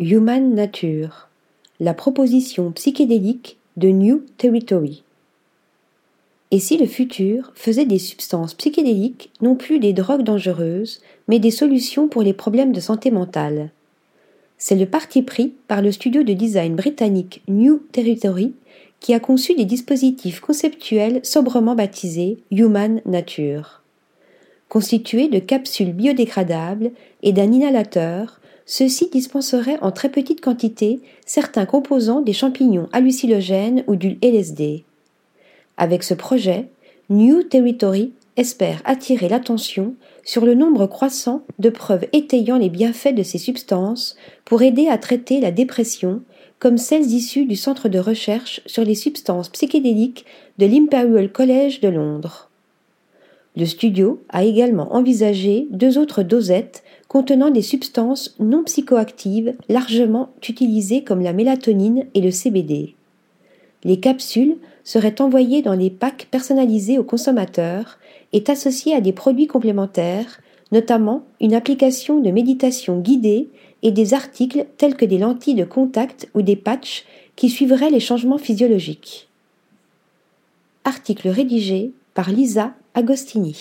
Human Nature, la proposition psychédélique de New Territory. Et si le futur faisait des substances psychédéliques non plus des drogues dangereuses, mais des solutions pour les problèmes de santé mentale? C'est le parti pris par le studio de design britannique New Territory qui a conçu des dispositifs conceptuels sobrement baptisés Human Nature. Constitués de capsules biodégradables et d'un inhalateur, ceux-ci dispenseraient en très petite quantité certains composants des champignons hallucinogènes ou du LSD. Avec ce projet, New Territory espère attirer l'attention sur le nombre croissant de preuves étayant les bienfaits de ces substances pour aider à traiter la dépression, comme celles issues du Centre de recherche sur les substances psychédéliques de l'Imperial College de Londres. Le studio a également envisagé deux autres dosettes contenant des substances non psychoactives largement utilisées comme la mélatonine et le CBD. Les capsules seraient envoyées dans les packs personnalisés aux consommateurs et associées à des produits complémentaires, notamment une application de méditation guidée et des articles tels que des lentilles de contact ou des patchs qui suivraient les changements physiologiques. Article rédigé par Lisa Agostini.